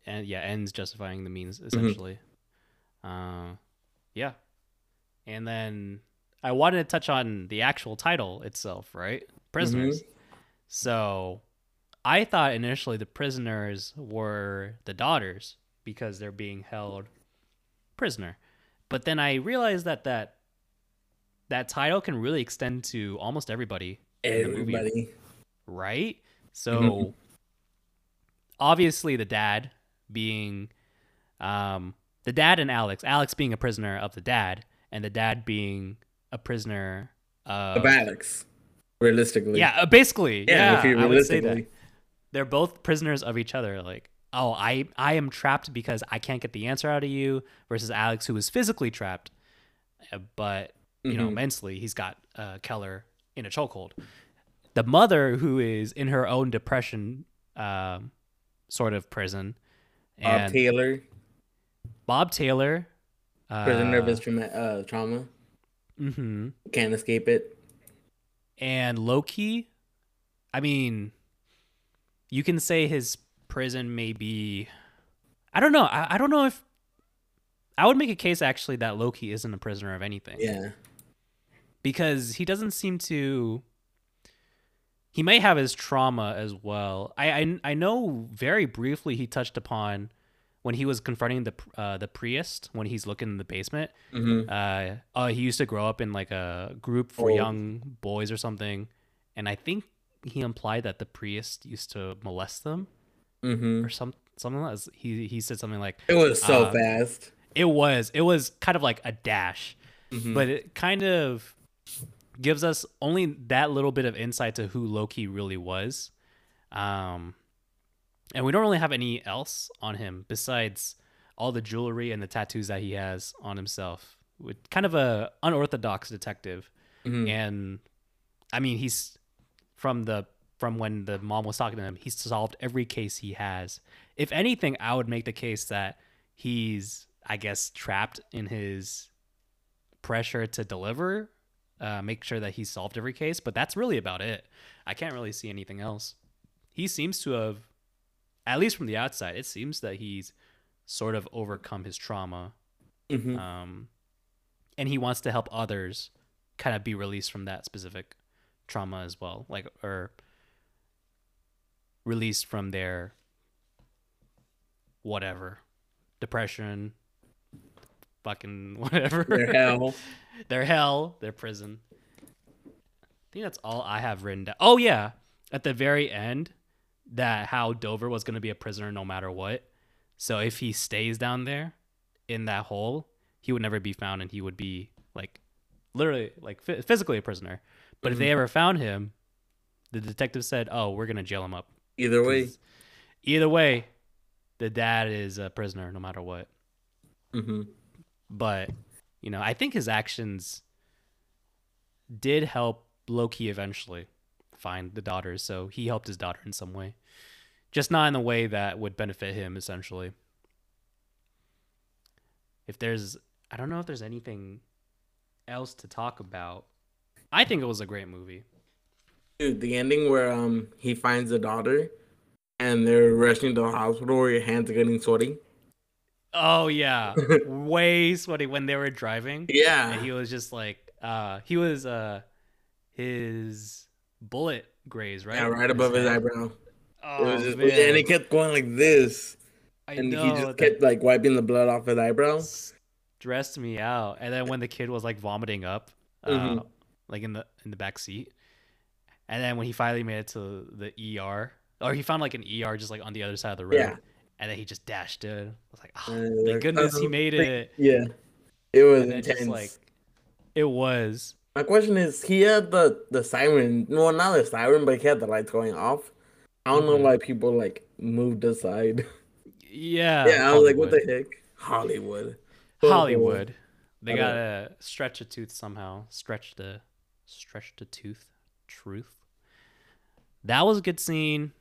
Speaker 1: and yeah, ends justifying the means
Speaker 2: Mm-hmm.
Speaker 1: essentially. Uh, yeah, and then I wanted to touch on the actual title itself, right? Prisoners.
Speaker 2: Mm-hmm.
Speaker 1: So I thought initially the prisoners were the daughters because they're being held prisoner, but then I realized that that that title can really extend to almost everybody in the movie
Speaker 2: Everybody.
Speaker 1: right? So
Speaker 2: Mhm.
Speaker 1: obviously the dad being um the dad and Alex, Alex being a prisoner of the dad and the dad being a prisoner of
Speaker 2: Of Alex. Realistically.
Speaker 1: Yeah, uh, basically.
Speaker 2: Yeah,
Speaker 1: Yeah,
Speaker 2: if you
Speaker 1: I would say that. They're both prisoners of each other like Oh, I I am trapped because I can't get the answer out of you versus Alex who is physically trapped uh, but you know,
Speaker 2: Mhm.
Speaker 1: mentally he's got uh, Keller in a chokehold. The mother, who is in her own depression, um, sort of prison,
Speaker 2: Bob
Speaker 1: and
Speaker 2: Taylor,
Speaker 1: Bob Taylor, uh,
Speaker 2: prisoner of his trauma, uh, trauma.
Speaker 1: hmm
Speaker 2: Can't escape it.
Speaker 1: and Loki. I mean, you can say his prison may be. I don't know. I, I don't know if. I would make a case actually that Loki isn't a prisoner of anything.
Speaker 2: Yeah.
Speaker 1: because he doesn't seem to he may have his trauma as well i i, I know very briefly he touched upon when he was confronting the uh, the priest when he's looking in the basement
Speaker 2: hmm
Speaker 1: uh oh he used to grow up in like a group for
Speaker 2: Oh.
Speaker 1: young boys or something and i think he implied that the priest used to molest them
Speaker 2: hmm
Speaker 1: or some something else he he said something like
Speaker 2: It was so
Speaker 1: Uh,
Speaker 2: fast.
Speaker 1: it was it was kind of like a dash
Speaker 2: Mhm.
Speaker 1: but it kind of gives us only that little bit of insight to who Loki really was. Um, and we don't really have any else on him besides all the jewelry and the tattoos that he has on himself. With kind of a unorthodox detective,
Speaker 2: Mhm.
Speaker 1: and I mean he's from the from when the mom was talking to him, he's solved every case he has. If anything, I would make the case that he's, I guess, trapped in his pressure to deliver, uh, make sure that he solved every case. But that's really about it. I can't really see anything else. He seems to have, at least from the outside, it seems that he's sort of overcome his trauma,
Speaker 2: Mhm.
Speaker 1: um, and he wants to help others kind of be released from that specific trauma as well, like or released from their whatever depression fucking whatever
Speaker 2: Their hell.
Speaker 1: their hell, their prison. I think that's all I have written down. Oh yeah, at the very end, that how Dover was going to be a prisoner no matter what. So if he stays down there in that hole, he would never be found, and he would be like literally like phy- physically a prisoner. But if they mm-hmm. ever found him, the detective said, "Oh, we're gonna jail him up."
Speaker 2: Either way,
Speaker 1: Either way, the dad is a prisoner no matter what.
Speaker 2: Mm-hmm.
Speaker 1: But you know, I think his actions did help Loki eventually find the daughter. So he helped his daughter in some way, just not in a way that would benefit him. Essentially, if there's, I don't know if there's anything else to talk about. I think it was a great movie.
Speaker 2: Dude, the ending where um he finds the daughter and they're rushing to the hospital where your hands are getting sweaty.
Speaker 1: Oh yeah, way sweaty when they were driving.
Speaker 2: Yeah.
Speaker 1: and he was just like, uh, he was uh, his bullet graze right.
Speaker 2: Yeah, right above his
Speaker 1: head.
Speaker 2: eyebrow.
Speaker 1: Oh
Speaker 2: it was just,
Speaker 1: man,
Speaker 2: and he kept going like this.
Speaker 1: I
Speaker 2: And
Speaker 1: know
Speaker 2: he just kept like wiping the blood off his eyebrow.
Speaker 1: Dressed me out. And then when the kid was like vomiting up, uh,
Speaker 2: Mhm.
Speaker 1: like in the in the back seat, and then when he finally made it to the ER, or he found like an ER just like on the other side of the road,
Speaker 2: Yeah.
Speaker 1: and then he just dashed it. I was like, oh,
Speaker 2: And,
Speaker 1: thank goodness he
Speaker 2: uh,
Speaker 1: made it.
Speaker 2: Yeah. It was intense.
Speaker 1: just like, it was.
Speaker 2: My question is, he had the the siren. Well, not the siren, but he had the lights going off. I don't know
Speaker 1: Mhm.
Speaker 2: why people like moved aside.
Speaker 1: Yeah.
Speaker 2: yeah, I was like, what the heck? Hollywood.
Speaker 1: Hollywood. They gotta stretch a tooth somehow. Stretch the stretch the tooth. Truth. That was a good scene.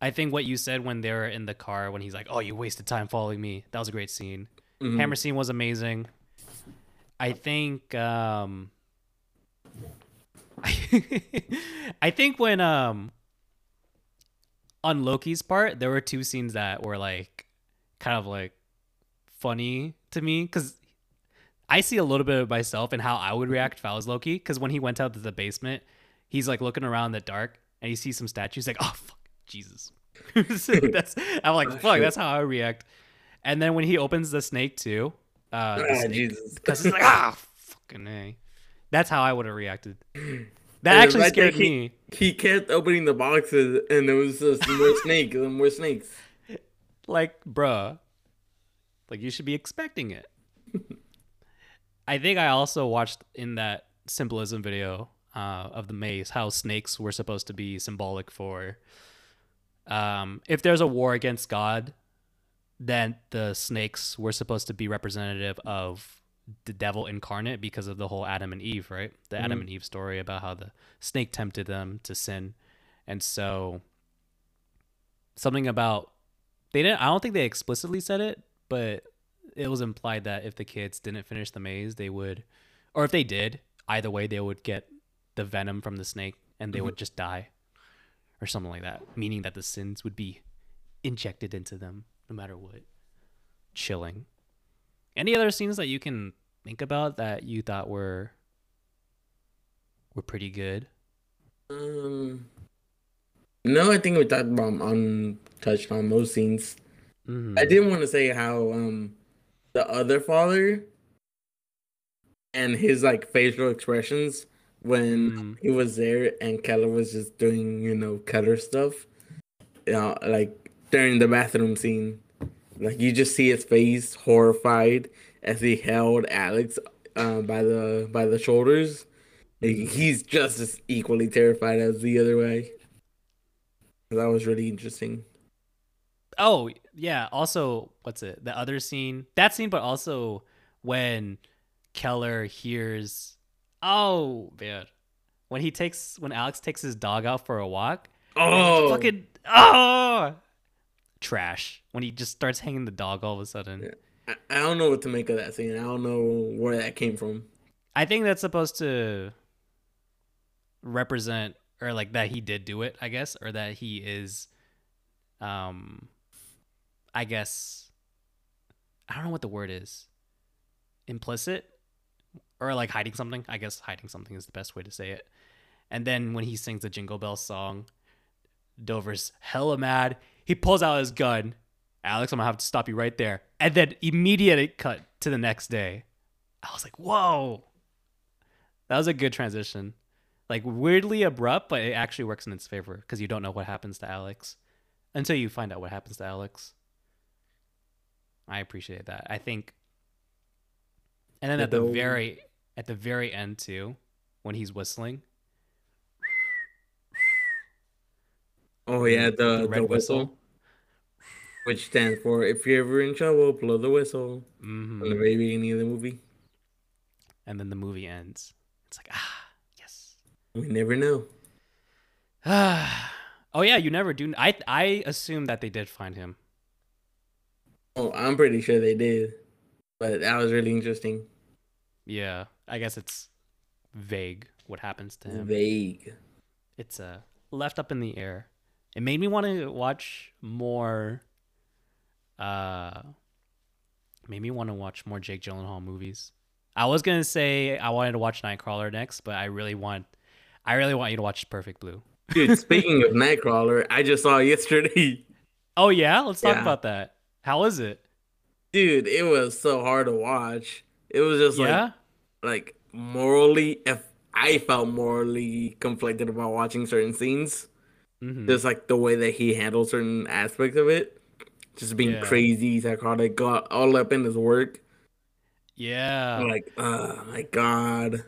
Speaker 1: I think what you said when they were in the car when he's like, "Oh, you wasted time following me." That was a great scene.
Speaker 2: Mhm.
Speaker 1: Hammer scene was amazing. I think um I think when um on Loki's part, there were two scenes that were like kind of like funny to me cuz I see a little bit of myself and how I would react if I was Loki cuz when he went out to the basement, he's like looking around in the dark and he sees some statues like, "Oh fuck, Jesus." So that's I'm like,
Speaker 2: Oh,
Speaker 1: "Fuck,
Speaker 2: shit.
Speaker 1: that's how I react." And then when he opens the snake too, uh,
Speaker 2: Ah,
Speaker 1: snake,
Speaker 2: Jesus.
Speaker 1: because it's like, ah, fucking a. That's how I would have reacted. That
Speaker 2: And
Speaker 1: actually scared
Speaker 2: he-
Speaker 1: me.
Speaker 2: He kept opening the boxes, and there was just more snakes and more snakes.
Speaker 1: Like, bruh, like you should be expecting it. I think I also watched in that symbolism video uh, of the maze how snakes were supposed to be symbolic for. Um, if there's a war against God, then the snakes were supposed to be representative of the devil incarnate because of the whole Adam and Eve, right? The Adam
Speaker 2: Mhm.
Speaker 1: and Eve story about how the snake tempted them to sin. And so something about they didn't I don't think they explicitly said it, but it was implied that if the kids didn't finish the maze, they would or if they did, either way they would get the venom from the snake and they
Speaker 2: Mhm.
Speaker 1: would just die or something like that, meaning that the sins would be injected into them no matter what. Chilling. Any other scenes that you can think about that you thought were were pretty good?
Speaker 2: Um, no, I think we talked about on touched on most scenes.
Speaker 1: Mhm.
Speaker 2: I didn't want to say how um the other father and his like facial expressions when
Speaker 1: Mm.
Speaker 2: he was there and Keller was just doing you know Keller stuff, you know, like during the bathroom scene, like you just see his face horrified as he held Alex uh, by the by the shoulders. He's just as equally terrified as the other way. That was really interesting.
Speaker 1: Oh, yeah. Also, what's it? The other scene, that scene, but also when Keller hears, oh, man, when he takes, when Alex takes his dog out for a walk,
Speaker 2: Oh,
Speaker 1: fucking, oh, trash. When he just starts hanging the dog all of a sudden.
Speaker 2: Yeah. I, I don't know what to make of that scene. I don't know where that came from.
Speaker 1: I think that's supposed to represent or like that he did do it, I guess, or that he is um I guess I don't know what the word is. Implicit or like hiding something. I guess hiding something is the best way to say it. And then when he sings the Jingle Bell song, Dover's hella mad. He pulls out his gun. Alex, I'm gonna have to stop you right there. And then immediate cut to the next day. I was like, whoa. That was a good transition. Like weirdly abrupt, but it actually works in its favor because you don't know what happens to Alex until you find out what happens to Alex. I appreciate that. I think and then at the very at the very end too, when he's whistling,
Speaker 2: Oh yeah, the, the,
Speaker 1: red
Speaker 2: whistle. which stands for "If you're ever in trouble, blow the whistle."
Speaker 1: Mhm.
Speaker 2: From the very beginning of the movie,
Speaker 1: And then the movie ends. It's like ah yes.
Speaker 2: we never know.
Speaker 1: oh yeah, you never do. I I assume that they did find him.
Speaker 2: Oh, I'm pretty sure they did, but that was really interesting.
Speaker 1: Yeah, I guess it's vague what happens to him.
Speaker 2: Vague.
Speaker 1: It's uh left up in the air. It made me want to watch more. Uh, made me want to watch more Jake Gyllenhaal movies. I was gonna say I wanted to watch Nightcrawler next, but I really want, I really want you to watch Perfect Blue.
Speaker 2: Dude, speaking of Nightcrawler, I just saw it yesterday.
Speaker 1: Oh yeah, let's talk
Speaker 2: Yeah.
Speaker 1: about that. How is it?
Speaker 2: Dude, it was so hard to watch. It was just like
Speaker 1: yeah.
Speaker 2: like morally if I felt morally conflicted about watching certain scenes.
Speaker 1: hmm
Speaker 2: Just like the way that he handled certain aspects of it. Just being
Speaker 1: Yeah.
Speaker 2: crazy, psychotic, got all up in his work.
Speaker 1: Yeah.
Speaker 2: I'm like, oh my god.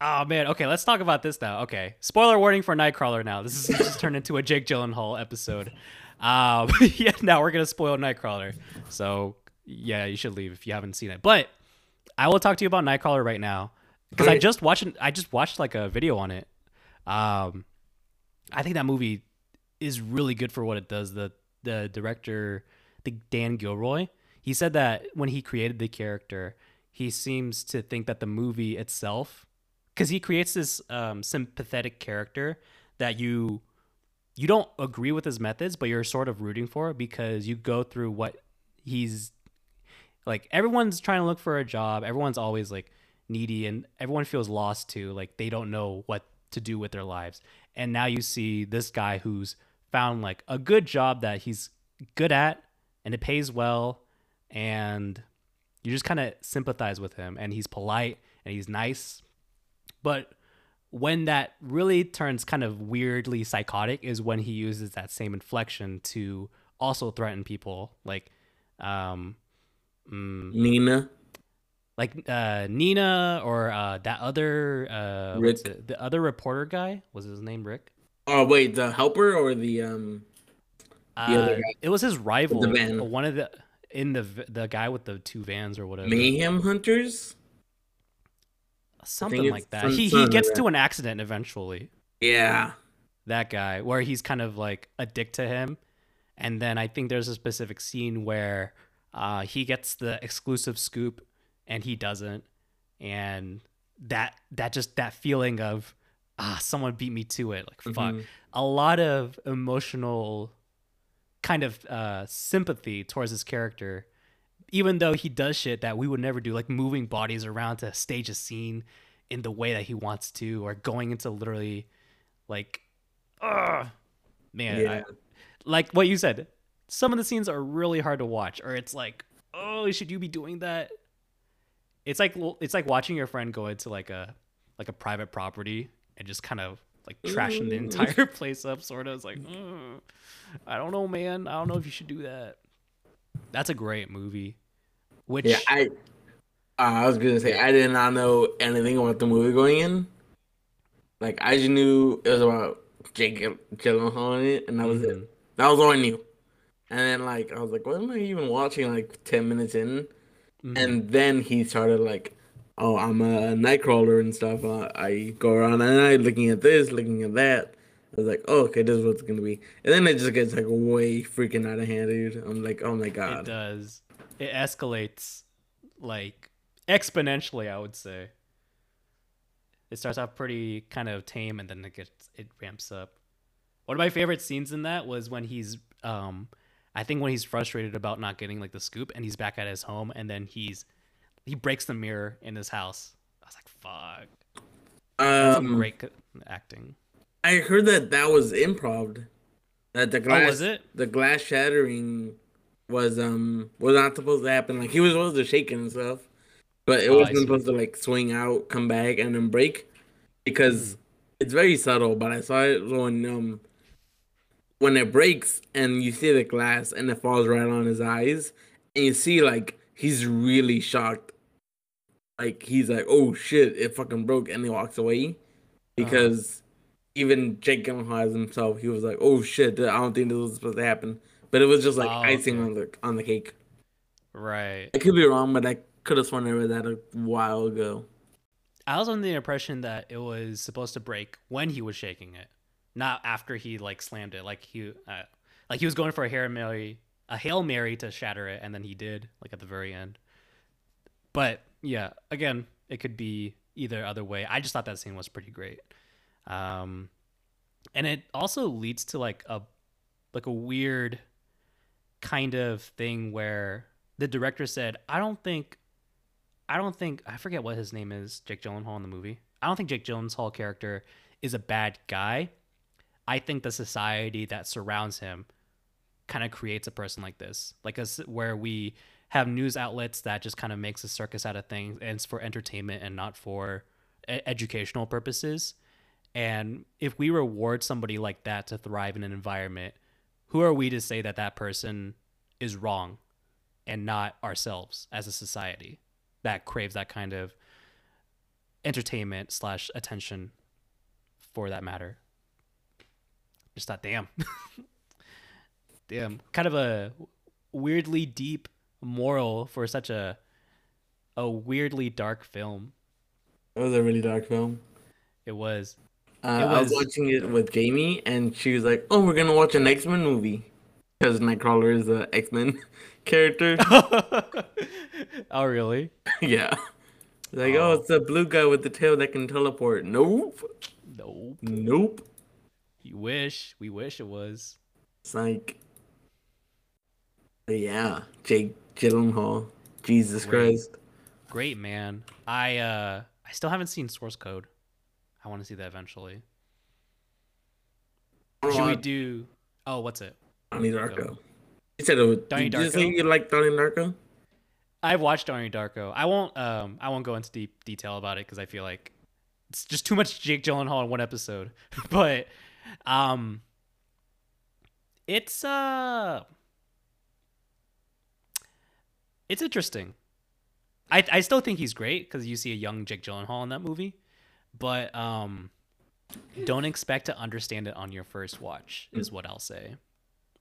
Speaker 1: Oh man. Okay, let's talk about this now. Okay, spoiler warning for Nightcrawler. Now this is just turned into a Jake Gyllenhaal episode. Um, yeah. Now we're gonna spoil Nightcrawler. So yeah, you should leave if you haven't seen it. But I will talk to you about Nightcrawler right now because I just watched. I just watched like a video on it. Um, I think that movie is really good for what it does. The the director, the Dan Gilroy, he said that when he created the character, he seems to think that the movie itself, because he creates this um, sympathetic character that you you don't agree with his methods, but you're sort of rooting for because you go through what he's like. Everyone's trying to look for a job. Everyone's always like needy, and everyone feels lost too. Like they don't know what to do with their lives. And now you see this guy who's found like a good job that he's good at, and it pays well, and you just kind of sympathize with him. And he's polite and he's nice, but when that really turns kind of weirdly psychotic is when he uses that same inflection to also threaten people like um mm,
Speaker 2: Nina.
Speaker 1: like uh Nina or uh that other uh
Speaker 2: Rick.
Speaker 1: it? the other reporter guy was his name Rick
Speaker 2: Oh wait, the helper or the um
Speaker 1: uh,
Speaker 2: other guy.
Speaker 1: it was his rival
Speaker 2: van.
Speaker 1: one of the in the the guy with the two vans or whatever
Speaker 2: mayhem hunters?
Speaker 1: something like that he he gets to an accident eventually
Speaker 2: Yeah.
Speaker 1: that guy where he's kind of like a dick to him and then i think there's a specific scene where uh, he gets the exclusive scoop and he doesn't and that that just that feeling of ah someone beat me to it like fuck
Speaker 2: Mhm.
Speaker 1: a lot of emotional kind of uh, sympathy towards his character even though he does shit that we would never do like moving bodies around to stage a scene in the way that he wants to or going into literally like uh man
Speaker 2: Yeah.
Speaker 1: I, like what you said some of the scenes are really hard to watch or it's like oh should you be doing that it's like it's like watching your friend go into like a like a private property and just kind of like trashing the entire place up sort of it's like "Mm, i don't know man i don't know if you should do that that's a great movie which
Speaker 2: Yeah, I uh, I was gonna say I did not know anything about the movie going in. Like I just knew it was about Jake Gyllenhaal in it, and that was
Speaker 1: Mhm.
Speaker 2: it. That was all I knew. And then like I was like, what am I even watching? Like ten minutes in,
Speaker 1: Mhm.
Speaker 2: and then he started like, oh, I'm a Nightcrawler and stuff. Uh, I go around and I looking at this, looking at that. I was like, oh, okay, this is what's gonna be. And then it just gets like way freaking out of hand, dude. I'm like, oh my god.
Speaker 1: it does it escalates like exponentially i would say it starts off pretty kind of tame and then it gets it ramps up one of my favorite scenes in that was when he's um i think when he's frustrated about not getting like the scoop and he's back at his home and then he's he breaks the mirror in his house i was like fuck that's
Speaker 2: Um,
Speaker 1: great acting
Speaker 2: I heard that that was improv. That the glass,
Speaker 1: oh was it
Speaker 2: the glass shattering, was um was not supposed to happen. Like he was supposed to shake and stuff, but it
Speaker 1: Oh,
Speaker 2: wasn't supposed to like swing out, come back, and then break, because
Speaker 1: Hmm.
Speaker 2: it's very subtle. But I saw it when um when it breaks and you see the glass and it falls right on his eyes, and you see like he's really shocked. Like he's like, "Oh shit, it fucking broke," and he walks away uh-huh. because even Jake Gyllenhaal as himself, he was like, "Oh shit, I don't think this was supposed to happen." but it was just like
Speaker 1: Oh,
Speaker 2: icing
Speaker 1: okay.
Speaker 2: on the on the cake.
Speaker 1: Right.
Speaker 2: I could be wrong, but I could have sworn I read that a while ago.
Speaker 1: I was under the impression that it was supposed to break when he was shaking it, not after he like slammed it. Like he, uh, like he was going for a hail mary, a hail mary to shatter it, and then he did like at the very end. But yeah, again, it could be either other way. I just thought that scene was pretty great, um, and it also leads to like a like a weird kind of thing where the director said, "I don't think I don't think I forget what his name is, Jake Gyllenhaal in the movie. I don't think Jake Gyllenhaal character is a bad guy. I think the society that surrounds him kind of creates a person like this, like us where we have news outlets that just kind of makes a circus out of things and it's for entertainment and not for educational purposes. And if we reward somebody like that to thrive in an environment, who are we to say that that person is wrong and not ourselves as a society that craves that kind of entertainment slash attention for that matter? Just thought, damn, damn, kind of a weirdly deep moral for such a a weirdly dark film.
Speaker 2: It was a really dark film.
Speaker 1: It was.
Speaker 2: Uh,
Speaker 1: It
Speaker 2: I was
Speaker 1: was-
Speaker 2: watching it with Jamie, and she was like, "Oh, we're gonna watch an X Men movie," because Nightcrawler is an X Men character.
Speaker 1: oh really?
Speaker 2: yeah, like, oh,
Speaker 1: Oh.
Speaker 2: it's the blue guy with the tail that can teleport. Nope,
Speaker 1: Nope.
Speaker 2: nope.
Speaker 1: You wish. We wish it was.
Speaker 2: It's like, yeah, Jake Gyllenhaal. Jesus
Speaker 1: Great.
Speaker 2: Christ.
Speaker 1: Great man. I uh I still haven't seen Source Code. I want to see that eventually. Should we do? Oh, what's it?
Speaker 2: Donnie Darko. You said it was.
Speaker 1: Donnie
Speaker 2: did you say
Speaker 1: Darko?
Speaker 2: you like Donnie Darko?
Speaker 1: I've watched Donnie Darko. I won't um I won't go into deep detail about it because I feel like it's just too much Jake Gyllenhaal in one episode. but um it's uh it's interesting. I I still think he's great because you see a young Jake Gyllenhaal in that movie, but um don't expect to understand it on your first watch is what I'll say.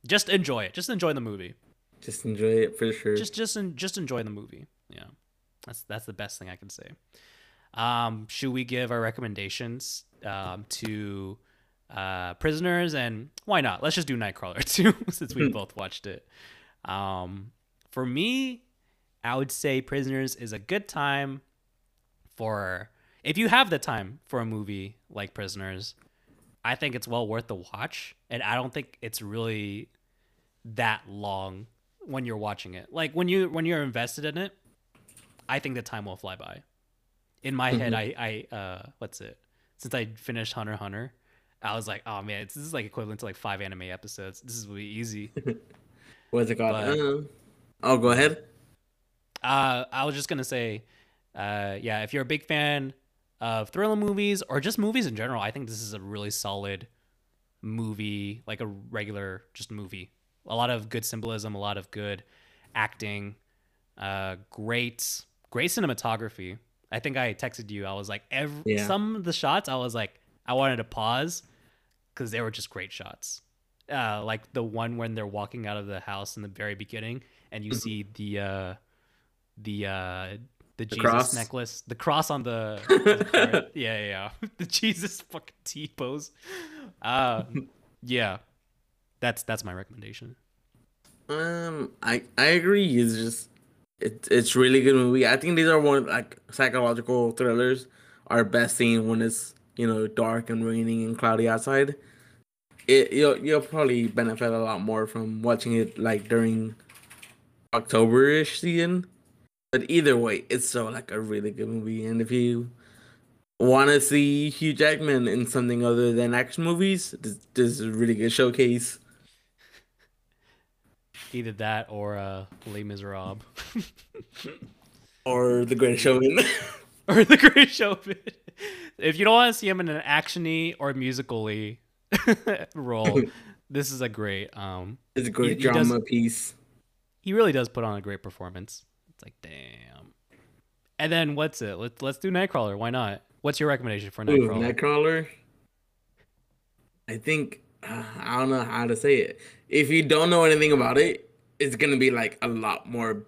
Speaker 1: Just enjoy it. Just enjoy the movie
Speaker 2: Just enjoy it for sure.
Speaker 1: just just just enjoy the movie. Yeah, that's that's the best thing I can say. Um, should we give our recommendations um, to uh, prisoners and why not? Let's just do Nightcrawler too, since we both watched it. Um, for me, I would say Prisoners is a good time for if you have the time for a movie like Prisoners. I think it's well worth the watch, and I don't think it's really that long when you're watching it. Like when you when you're invested in it, I think the time will fly by. In my head, I I uh what's it? Since I finished Hunter Hunter, I was like, oh man, this is like equivalent to like five anime episodes. This is really easy.
Speaker 2: What's it called?
Speaker 1: but-
Speaker 2: Uh, oh, go ahead.
Speaker 1: Uh, I was just gonna say, uh, yeah, if you're a big fan of thriller movies or just movies in general, I think this is a really solid movie, like a regular just movie. A lot of good symbolism, a lot of good acting, uh, great, great cinematography. I think I texted you. I was like, every
Speaker 2: Yeah.
Speaker 1: some of the shots, I was like, I wanted to pause because they were just great shots. Uh, like the one when they're walking out of the house in the very beginning, and you see the uh, the uh, the, Jesus
Speaker 2: cross?
Speaker 1: necklace, the cross on the, the yeah, yeah, yeah, the Jesus fucking T pose. Uh, yeah, that's that's my recommendation.
Speaker 2: Um, I I agree. It's just it's it's really good movie. I think these are one like psychological thrillers are best seen when it's you know dark and raining and cloudy outside. It you'll you'll probably benefit a lot more from watching it like during October-ish season. But either way, it's still like a really good movie. And if you want to see Hugh Jackman in something other than action movies, this, this is a really good showcase.
Speaker 1: Either that or uh, Les Miserables
Speaker 2: Or The Great Showman.
Speaker 1: or The Great Showman. If you don't want to see him in an actiony or musically role, this is a great. Um,
Speaker 2: It's a great
Speaker 1: He- he does-
Speaker 2: drama piece.
Speaker 1: he really does put on a great performance. It's like damn. And then what's it? Let's let's do Nightcrawler. Why not? What's your recommendation for
Speaker 2: Ooh,
Speaker 1: Nightcrawler?
Speaker 2: Nightcrawler. I think I don't know how to say it. If you don't know anything about it, it's gonna be like a lot more.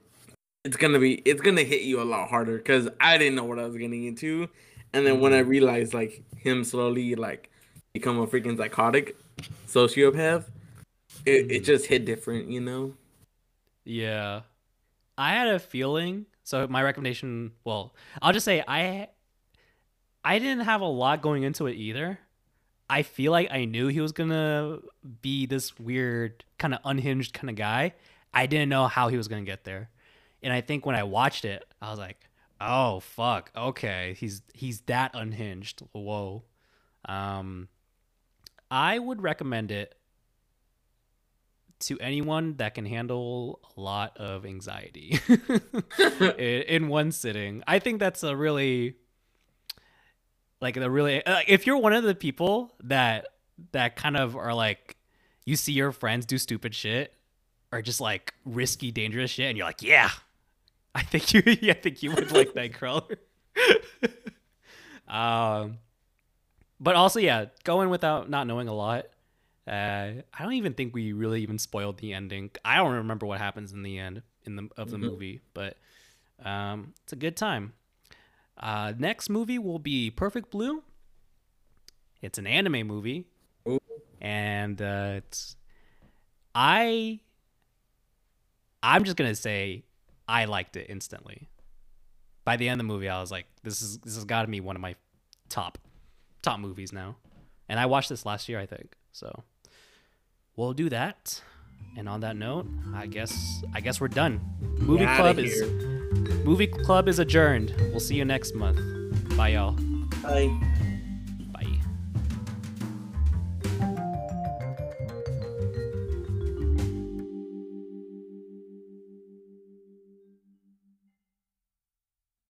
Speaker 2: It's gonna be it's gonna hit you a lot harder because I didn't know what I was getting into, and then when I
Speaker 1: Mm-hmm.
Speaker 2: realized like him slowly like become a freaking psychotic sociopath, it,
Speaker 1: Mm-hmm.
Speaker 2: it just hit different, you know.
Speaker 1: Yeah. I had a feeling. So my recommendation, well, I'll just say I I didn't have a lot going into it either. I feel like I knew he was going to be this weird kind of unhinged kind of guy. I didn't know how he was going to get there. And I think when I watched it, I was like, "Oh, fuck. Okay. He's he's that unhinged. Whoa." Um I would recommend it to anyone that can handle a lot of anxiety in, in one sitting. I think that's a really like the really uh, if you're one of the people that that kind of are like you see your friends do stupid shit or just like risky dangerous shit and you're like, "Yeah. I think you I think you would like Nightcrawler." um but also yeah, going without not knowing a lot. Uh, I don't even think we really even spoiled the ending. I don't remember what happens in the end in the of the
Speaker 2: Mhm.
Speaker 1: movie, but um, it's a good time. Uh, next movie will be Perfect Blue. It's an anime movie,
Speaker 2: Ooh.
Speaker 1: and uh, it's I. I'm just gonna say I liked it instantly. By the end of the movie, I was like, "This is this has got to be one of my top top movies now." And I watched this last year, I think. So we'll do that. And on that note, I guess I guess we're done. Movie
Speaker 2: Get
Speaker 1: club is movie club is adjourned. We'll see you next month. Bye, y'all.
Speaker 2: Bye.